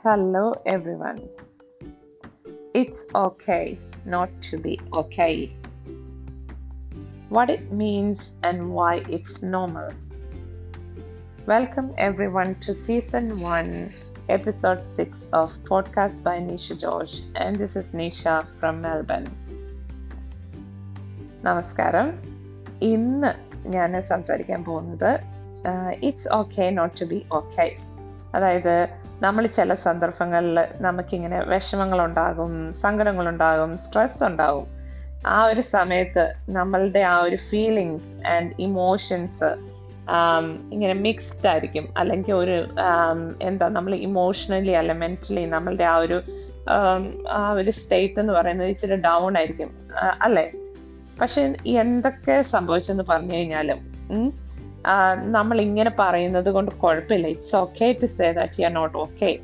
Hello, everyone. It's okay not to be okay. What it means and why it's normal. Welcome, everyone, to season one, episode six of Podcast by Nisha George. And this is Nisha from Melbourne. നമസ്കാരം ഇന്ന് ഞാൻ സംസാരിക്കാൻ പോകുന്നത് it's okay not to be okay അതായത് നമ്മൾ ചില സന്ദർഭങ്ങളിൽ നമുക്കിങ്ങനെ വിഷമങ്ങളുണ്ടാകും സങ്കടങ്ങളുണ്ടാകും സ്ട്രെസ് ഉണ്ടാകും. ആ ഒരു സമയത്ത് നമ്മളുടെ ആ ഒരു ഫീലിങ്സ് ആൻഡ് ഇമോഷൻസ് ഇങ്ങനെ മിക്സ്ഡ് ആയിരിക്കും. അല്ലെങ്കിൽ ഒരു എന്താ നമ്മൾ ഇമോഷണലി അല്ല മെന്റലി നമ്മളുടെ ആ ഒരു ആ ഒരു സ്റ്റേറ്റ് എന്ന് പറയുന്നത് ഇച്ചിരി ഡൗൺ ആയിരിക്കും. അല്ലേ? പക്ഷെ എന്തൊക്കെ സംഭവിച്ചെന്ന് പറഞ്ഞു കഴിഞ്ഞാലും നമ്മൾ ഇങ്ങനെ പറയുന്നത് കൊണ്ട് കുഴപ്പമില്ല. It's okay to say that you are not okay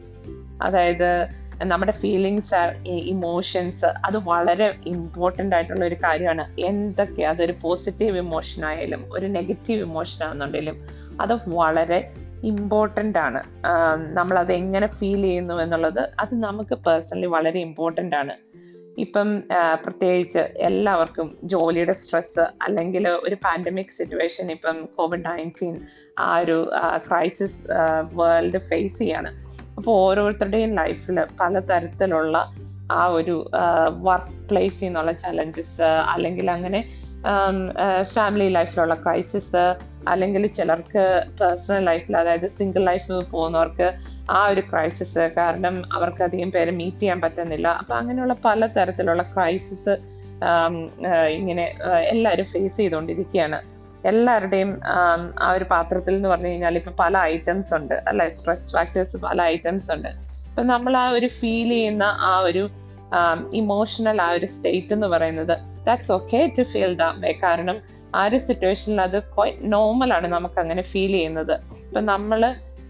അതായത് നമ്മുടെ ഫീലിങ്സ് ഇമോഷൻസ് അത് വളരെ ഇമ്പോർട്ടന്റ് ആയിട്ടുള്ള ഒരു കാര്യമാണ്. എന്തൊക്കെ അതൊരു പോസിറ്റീവ് ഇമോഷൻ ആയാലും ഒരു നെഗറ്റീവ് ഇമോഷൻ ആണെന്നുണ്ടെങ്കിലും അത് വളരെ ഇമ്പോർട്ടന്റ് ആണ്. നമ്മളത് എങ്ങനെ ഫീൽ ചെയ്യുന്നു എന്നുള്ളത് അത് നമുക്ക് പേഴ്സണലി വളരെ ഇമ്പോർട്ടന്റ് ആണ്. ഇപ്പം പ്രത്യേകിച്ച് എല്ലാവർക്കും ജോലിയുടെ സ്ട്രെസ് അല്ലെങ്കിൽ ഒരു പാൻഡമിക് സിറ്റുവേഷൻ ഇപ്പം കോവിഡ് നയന്റീൻ ആ ഒരു ക്രൈസിസ് വേൾഡ് ഫേസ് ചെയ്യാണ്. അപ്പോൾ ഓരോരുത്തരുടെയും ലൈഫിൽ പലതരത്തിലുള്ള ആ ഒരു വർക്ക് പ്ലേസിൽ നിന്നുള്ള ചലഞ്ചസ് അല്ലെങ്കിൽ അങ്ങനെ ഫാമിലി ലൈഫിലുള്ള ക്രൈസിസ് അല്ലെങ്കിൽ ചിലർക്ക് പേഴ്സണൽ ലൈഫിൽ അതായത് സിംഗിൾ ലൈഫ് പോകുന്നവർക്ക് ആ ഒരു ക്രൈസിസ് കാരണം അവർക്ക് അധികം പേരെ മീറ്റ് ചെയ്യാൻ പറ്റുന്നില്ല. അപ്പൊ അങ്ങനെയുള്ള പല തരത്തിലുള്ള ക്രൈസിസ് ഇങ്ങനെ എല്ലാവരും ഫേസ് ചെയ്തുകൊണ്ടിരിക്കുകയാണ്. എല്ലാവരുടെയും ആ ഒരു പാത്രത്തിൽ എന്ന് പറഞ്ഞു കഴിഞ്ഞാൽ ഇപ്പൊ പല ഐറ്റംസ് ഉണ്ട് അല്ലെ? സ്ട്രെസ് ഫാക്ടേഴ്സ് പല ഐറ്റംസ് ഉണ്ട്. അപ്പൊ നമ്മൾ ആ ഒരു ഫീൽ ചെയ്യുന്ന ആ ഒരു ഇമോഷണൽ ആ ഒരു സ്റ്റേറ്റ് എന്ന് പറയുന്നത് that's okay to feel the way കാരണം ആ ഒരു സിറ്റുവേഷനിൽ അത് ആണ് നമുക്ക് അങ്ങനെ ഫീൽ ചെയ്യുന്നത്. ഇപ്പൊ നമ്മൾ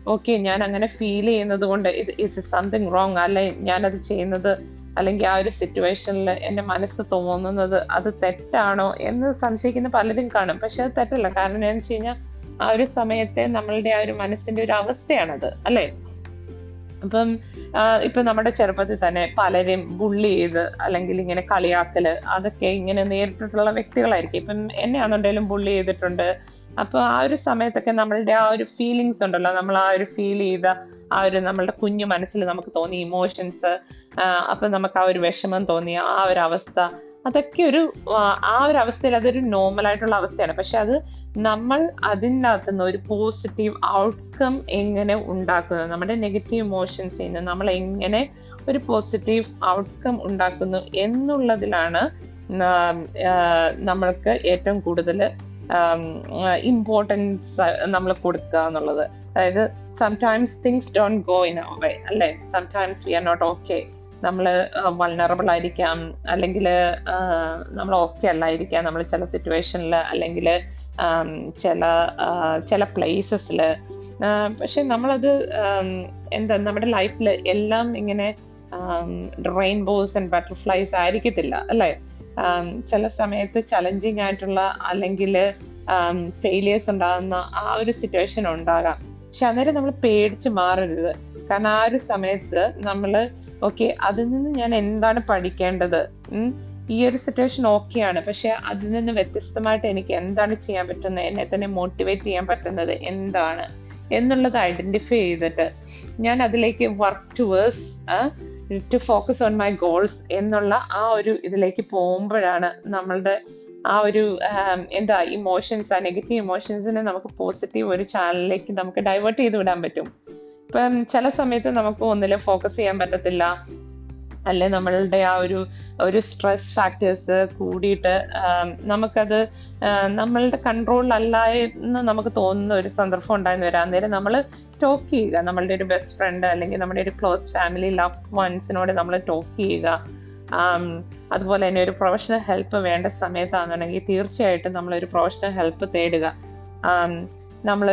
ഓക്കെ ഞാൻ അങ്ങനെ ഫീൽ ചെയ്യുന്നത് കൊണ്ട് ഇത് ഇസ് സംതിങ് റോങ് അല്ലെ? ഞാനത് ചെയ്യുന്നത് അല്ലെങ്കിൽ ആ ഒരു സിറ്റുവേഷനിൽ എന്റെ മനസ്സ് തോന്നുന്നത് അത് തെറ്റാണോ എന്ന് സംശയിക്കുന്ന പലരും കാണും. പക്ഷെ അത് തെറ്റല്ല. കാരണം എന്ന് വെച്ച് കഴിഞ്ഞാൽ ആ ഒരു സമയത്തെ നമ്മളുടെ ആ ഒരു മനസ്സിന്റെ ഒരു അവസ്ഥയാണത് അല്ലേ? അപ്പം ഇപ്പൊ നമ്മുടെ ചെറുപ്പത്തിൽ തന്നെ പലരും ബുള്ളി ചെയ്ത് അല്ലെങ്കിൽ ഇങ്ങനെ കളിയാക്കൽ അതൊക്കെ ഇങ്ങനെ നേരിട്ടിട്ടുള്ള വ്യക്തികളായിരിക്കും. ഇപ്പം എന്നെ ആണെന്നുണ്ടെങ്കിലും ബുള്ളി ചെയ്തിട്ടുണ്ട്. അപ്പൊ ആ ഒരു സമയത്തൊക്കെ നമ്മളുടെ ആ ഒരു ഫീലിങ്സ് ഉണ്ടല്ലോ. നമ്മൾ ആ ഒരു ഫീൽ ചെയ്ത ആ ഒരു നമ്മളുടെ കുഞ്ഞു മനസ്സിൽ നമുക്ക് തോന്നിയ ഇമോഷൻസ് അപ്പൊ നമുക്ക് ആ ഒരു വിഷമം തോന്നിയ ആ ഒരു അവസ്ഥ. അതൊക്കെ ഒരു ആ ഒരു അവസ്ഥയിൽ അതൊരു നോർമൽ ആയിട്ടുള്ള അവസ്ഥയാണ്. പക്ഷെ അത് നമ്മൾ അതിനകത്ത് നിന്ന് ഒരു പോസിറ്റീവ് ഔട്ട്കം എങ്ങനെ ഉണ്ടാക്കുന്നു നമ്മുടെ നെഗറ്റീവ് ഇമോഷൻസിൽ നിന്ന് നമ്മൾ എങ്ങനെ ഒരു പോസിറ്റീവ് ഔട്ട്കം ഉണ്ടാക്കുന്നു എന്നുള്ളതിലാണ് നമ്മൾക്ക് ഏറ്റവും കൂടുതൽ ഇമ്പോർട്ടൻസ് നമ്മൾ കൊടുക്കുക എന്നുള്ളത്. അതായത് sometimes things don't go in away way അല്ലേ? Sometimes we are not okay നമ്മൾ വൾണറബിൾ ആയിരിക്കാം അല്ലെങ്കിൽ നമ്മൾ ഓക്കെ അല്ലായിരിക്കാം. നമ്മൾ ചില സിറ്റുവേഷനിൽ അല്ലെങ്കിൽ ചില ചില പ്ലേസസിൽ പക്ഷെ നമ്മളത് എന്താ നമ്മുടെ ലൈഫിൽ എല്ലാം ഇങ്ങനെ റെയിൻബോസ് ആൻഡ് ബട്ടർഫ്ലൈസ് ആയിരിക്കത്തില്ല അല്ലേ? ചില സമയത്ത് ചലഞ്ചിങ് ആയിട്ടുള്ള അല്ലെങ്കിൽ ഫെയിലിയേഴ്സ് ഉണ്ടാകുന്ന ആ ഒരു സിറ്റുവേഷൻ ഉണ്ടാകാം. പക്ഷെ അന്നേരം നമ്മൾ പേടിച്ച് മാറരുത്. കാരണം ആ ഒരു സമയത്ത് നമ്മൾ ഓക്കെ അതിൽ നിന്ന് ഞാൻ എന്താണ് പഠിക്കേണ്ടത്? ഈ ഒരു സിറ്റുവേഷൻ ഓക്കെയാണ് പക്ഷെ അതിൽ നിന്ന് വ്യത്യസ്തമായിട്ട് എനിക്ക് എന്താണ് ചെയ്യാൻ പറ്റുന്നത്? എന്നെ തന്നെ മോട്ടിവേറ്റ് ചെയ്യാൻ പറ്റുന്നത് എന്താണ്? എന്നുള്ളത് ഐഡന്റിഫൈ ചെയ്തിട്ട് ഞാൻ അതിലേക്ക് work towards to focus on my goals എന്നുള്ള ആ ഒരു ഇതിലേക്ക് പോകുമ്പോഴാണ് നമ്മളുടെ ആ ഒരു എന്താ ഇമോഷൻസ് ആ നെഗറ്റീവ് ഇമോഷൻസിനെ നമുക്ക് പോസിറ്റീവ് ഒരു ചാനലിലേക്ക് നമുക്ക് ഡൈവേർട്ട് ചെയ്ത് വിടാൻ പറ്റും. ഇപ്പം ചില സമയത്ത് നമുക്ക് ഒന്നിലും ഫോക്കസ് ചെയ്യാൻ പറ്റത്തില്ല. അല്ലെ നമ്മളുടെ ആ ഒരു ഒരു സ്ട്രെസ് ഫാക്ടേഴ്സ് കൂടിയിട്ട് നമുക്കത് നമ്മളുടെ കൺട്രോളിലല്ല എന്ന് നമുക്ക് തോന്നുന്ന ഒരു സന്ദർഭം ഉണ്ടായെന്ന് വരാൻ നേരം നമ്മൾ ടോക്ക് ചെയ്യുക. നമ്മളുടെ ഒരു ബെസ്റ്റ് ഫ്രണ്ട് അല്ലെങ്കിൽ നമ്മുടെ ഒരു ക്ലോസ് ഫാമിലി ലവ് വൺസിനോട് നമ്മൾ ടോക്ക് ചെയ്യുക. അതുപോലെ തന്നെ ഒരു പ്രൊഫഷണൽ ഹെൽപ്പ് വേണ്ട സമയത്താണെന്നുണ്ടെങ്കിൽ തീർച്ചയായിട്ടും നമ്മൾ ഒരു പ്രൊഫഷണൽ ഹെൽപ്പ് തേടുക. നമ്മൾ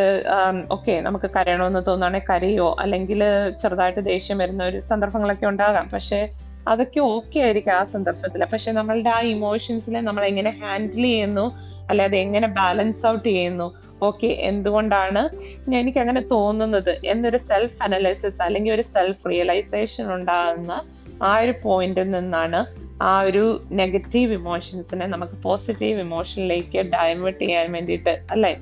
ഓക്കെ നമുക്ക് കരയണമെന്ന് തോന്നുകയാണെങ്കിൽ കരയോ? അല്ലെങ്കിൽ ചെറുതായിട്ട് ദേഷ്യം വരുന്ന ഒരു സന്ദർഭങ്ങളൊക്കെ ഉണ്ടാകാം. പക്ഷെ അതൊക്കെ ഓക്കെ ആയിരിക്കും ആ സന്ദർഭത്തിൽ. പക്ഷെ നമ്മളുടെ ആ ഇമോഷൻസിനെ നമ്മൾ എങ്ങനെ ഹാൻഡിൽ ചെയ്യുന്നു? അല്ലാതെ എങ്ങനെ ബാലൻസ് ഔട്ട് ചെയ്യുന്നു? ഓക്കെ എന്തുകൊണ്ടാണ് എനിക്ക് അങ്ങനെ തോന്നുന്നത്? എന്നൊരു സെൽഫ് അനലൈസിസ് അല്ലെങ്കിൽ ഒരു സെൽഫ് റിയലൈസേഷൻ ഉണ്ടാകുന്ന ആ ഒരു പോയിന്റിൽ നിന്നാണ് ആ ഒരു നെഗറ്റീവ് ഇമോഷൻസിനെ നമുക്ക് പോസിറ്റീവ് ഇമോഷനിലേക്ക് ഡൈവേർട്ട് ചെയ്യാൻ വേണ്ടിയിട്ട് അല്ലെ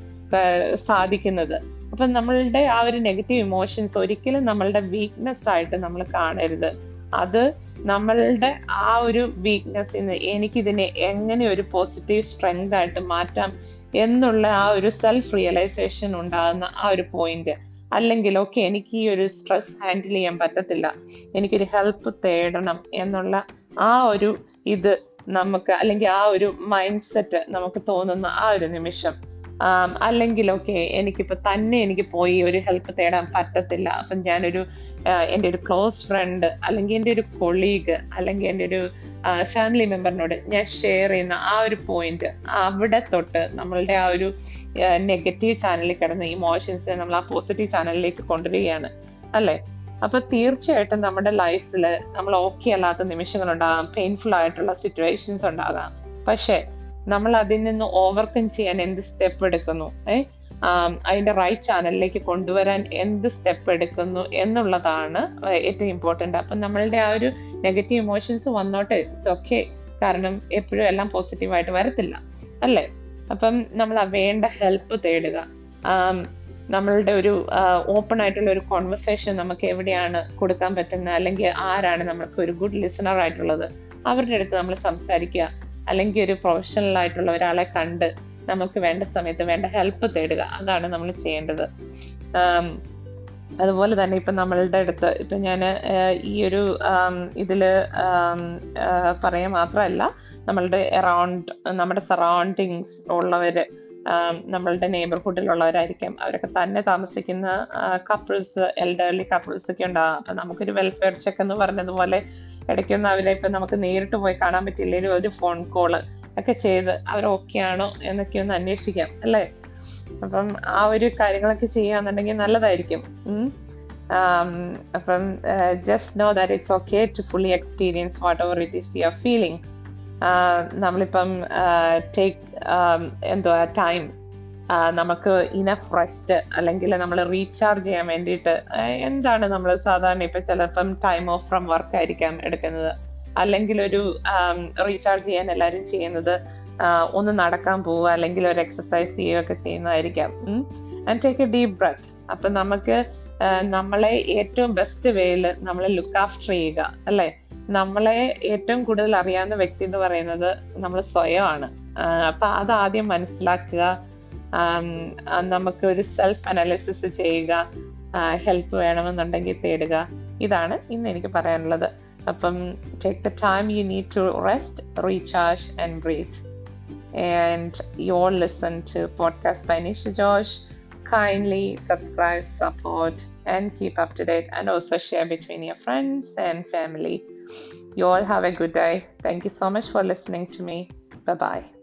സാധിക്കുന്നത്. അപ്പൊ നമ്മളുടെ ആ ഒരു നെഗറ്റീവ് ഇമോഷൻസ് ഒരിക്കലും നമ്മളുടെ വീക്ക്നെസ് ആയിട്ട് നമ്മൾ കാണരുത്. അത് നമ്മളുടെ ആ ഒരു വീക്ക്നെസ്സിന് എനിക്കിതിനെ എങ്ങനെ ഒരു പോസിറ്റീവ് സ്ട്രെങ്ത് ആയിട്ട് മാറ്റാം എന്നുള്ള ആ ഒരു സെൽഫ് റിയലൈസേഷൻ ഉണ്ടാകുന്ന ആ ഒരു പോയിന്റ് അല്ലെങ്കിൽ ഓക്കെ എനിക്ക് ഈ ഒരു സ്ട്രെസ് ഹാൻഡിൽ ചെയ്യാൻ പറ്റത്തില്ല. എനിക്കൊരു ഹെൽപ്പ് തേടണം എന്നുള്ള ആ ഒരു ഇത് നമുക്ക് അല്ലെങ്കിൽ ആ ഒരു മൈൻഡ് സെറ്റ് നമുക്ക് തോന്നുന്ന ആ ഒരു നിമിഷം. അല്ലെങ്കിൽ ഓക്കെ എനിക്കിപ്പോ തന്നെ എനിക്ക് പോയി ഒരു ഹെൽപ്പ് തേടാൻ പറ്റത്തില്ല. അപ്പം ഞാനൊരു എന്റെ ഒരു ക്ലോസ് ഫ്രണ്ട് അല്ലെങ്കിൽ എന്റെ ഒരു കൊളീഗ് അല്ലെങ്കിൽ എന്റെ ഒരു ഫാമിലി മെമ്പറിനോട് ഞാൻ ഷെയർ ചെയ്യുന്ന ആ ഒരു പോയിന്റ് അവിടെ തൊട്ട് നമ്മളുടെ ആ ഒരു നെഗറ്റീവ് ചാനലിൽ കിടന്ന ഇമോഷൻസ് നമ്മൾ ആ പോസിറ്റീവ് ചാനലിലേക്ക് കൊണ്ടുവരികയാണ്. അല്ലേ? അപ്പൊ തീർച്ചയായിട്ടും നമ്മുടെ ലൈഫിൽ നമ്മൾ ഓക്കെ അല്ലാത്ത നിമിഷങ്ങൾ ഉണ്ടാകാം പെയിൻഫുൾ ആയിട്ടുള്ള സിറ്റുവേഷൻസ് ഉണ്ടാകാം. പക്ഷെ നമ്മൾ അതിൽ നിന്ന് ഓവർകം ചെയ്യാൻ എന്ത് സ്റ്റെപ്പ് എടുക്കുന്നു? ഏഹ് അതിന്റെ റൈറ്റ് ചാനലിലേക്ക് കൊണ്ടുവരാൻ എന്ത് സ്റ്റെപ്പ് എടുക്കുന്നു എന്നുള്ളതാണ് ഏറ്റവും ഇമ്പോർട്ടന്റ് അപ്പം നമ്മളുടെ ആ ഒരു നെഗറ്റീവ് ഇമോഷൻസ് വന്നോട്ടെ ഇറ്റ്സ് ഓക്കെ കാരണം എപ്പോഴും എല്ലാം പോസിറ്റീവായിട്ട് വരത്തില്ല അല്ലേ? അപ്പം നമ്മൾ ആ വേണ്ട ഹെൽപ്പ് തേടുക. നമ്മളുടെ ഒരു ഓപ്പൺ ആയിട്ടുള്ള ഒരു കോൺവെർസേഷൻ നമുക്ക് എവിടെയാണ് കൊടുക്കാൻ പറ്റുന്നത്? അല്ലെങ്കിൽ ആരാണ് നമുക്ക് ഒരു ഗുഡ് ലിസണർ ആയിട്ടുള്ളത്? അവരുടെ അടുത്ത് നമ്മൾ സംസാരിക്കുക. അല്ലെങ്കിൽ ഒരു പ്രൊഫഷണൽ ആയിട്ടുള്ള ഒരാളെ കണ്ട് നമുക്ക് വേണ്ട സമയത്ത് വേണ്ട ഹെൽപ്പ് തേടുക. അതാണ് നമ്മൾ ചെയ്യേണ്ടത്. അതുപോലെ തന്നെ ഇപ്പൊ നമ്മളുടെ അടുത്ത് ഇപ്പൊ ഞാൻ ഈ ഒരു ഇതിൽ പറയാൻ മാത്രമല്ല നമ്മളുടെ അറൗണ്ട് നമ്മുടെ സറൗണ്ടിങ്സ് ഉള്ളവര് നമ്മളുടെ നെയ്ബർഹുഡിലുള്ളവരായിരിക്കും അവരൊക്കെ തന്നെ താമസിക്കുന്ന കപ്പിൾസ് എൽഡർലി കപ്പിൾസ് ഒക്കെ ഉണ്ടാകും അപ്പൊ നമുക്കൊരു വെൽഫെയർ ചെക്ക് എന്ന് പറഞ്ഞതുപോലെ ഇടയ്ക്കൊന്നും അവരെ ഇപ്പൊ നമുക്ക് നേരിട്ട് പോയി കാണാൻ പറ്റില്ലെങ്കിലും ഒരു ഫോൺ കോൾ ഒക്കെ ചെയ്ത് അവർ ഓക്കെ ആണോ എന്നൊക്കെ ഒന്ന് അന്വേഷിക്കാം അല്ലേ? അപ്പം ആ ഒരു കാര്യങ്ങളൊക്കെ ചെയ്യാന്നുണ്ടെങ്കിൽ നല്ലതായിരിക്കും. അപ്പം just know that it's okay to fully experience whatever it is your feeling നമ്മളിപ്പം ടേക്ക് എന്തുവാ ടൈം നമുക്ക് ഇനഫ് റെസ്റ്റ് അല്ലെങ്കിൽ നമ്മൾ റീചാർജ് ചെയ്യാൻ വേണ്ടിയിട്ട് എന്താണ് നമ്മൾ സാധാരണ ഇപ്പം ചിലപ്പം ടൈം ഓഫ് ഫ്രം വർക്ക് ആയിരിക്കാം എടുക്കുന്നത്. അല്ലെങ്കിൽ ഒരു റീചാർജ് ചെയ്യാൻ എല്ലാവരും ചെയ്യുന്നത് ഒന്ന് നടക്കാൻ പോവുക അല്ലെങ്കിൽ ഒരു എക്സസൈസ് ചെയ്യുകയൊക്കെ ചെയ്യുന്നതായിരിക്കാം. And take a deep breath അപ്പം നമുക്ക് നമ്മളെ ഏറ്റവും ബെസ്റ്റ് വേയിൽ നമ്മളെ ലുക്ക് ആഫ്റ്റർ ചെയ്യുക അല്ലെ? നമ്മളെ ഏറ്റവും കൂടുതൽ അറിയാവുന്ന വ്യക്തി എന്ന് പറയുന്നത് നമ്മൾ സ്വയമാണ്. അപ്പൊ അത് ആദ്യം മനസ്സിലാക്കുക. നമുക്ക് ഒരു സെൽഫ് അനാലിസിസ് ചെയ്യുക. ഹെൽപ്പ് വേണമെന്നുണ്ടെങ്കിൽ തേടുക. ഇതാണ് ഇന്ന് എനിക്ക് പറയാനുള്ളത്. അപ്പം take the time you need to rest recharge and breathe and you all listen to podcast by Nisha Josh. Kindly subscribe, support, and keep up to date, and also share between your friends and family. You all have a good day. Thank you so much for listening to me. Bye bye.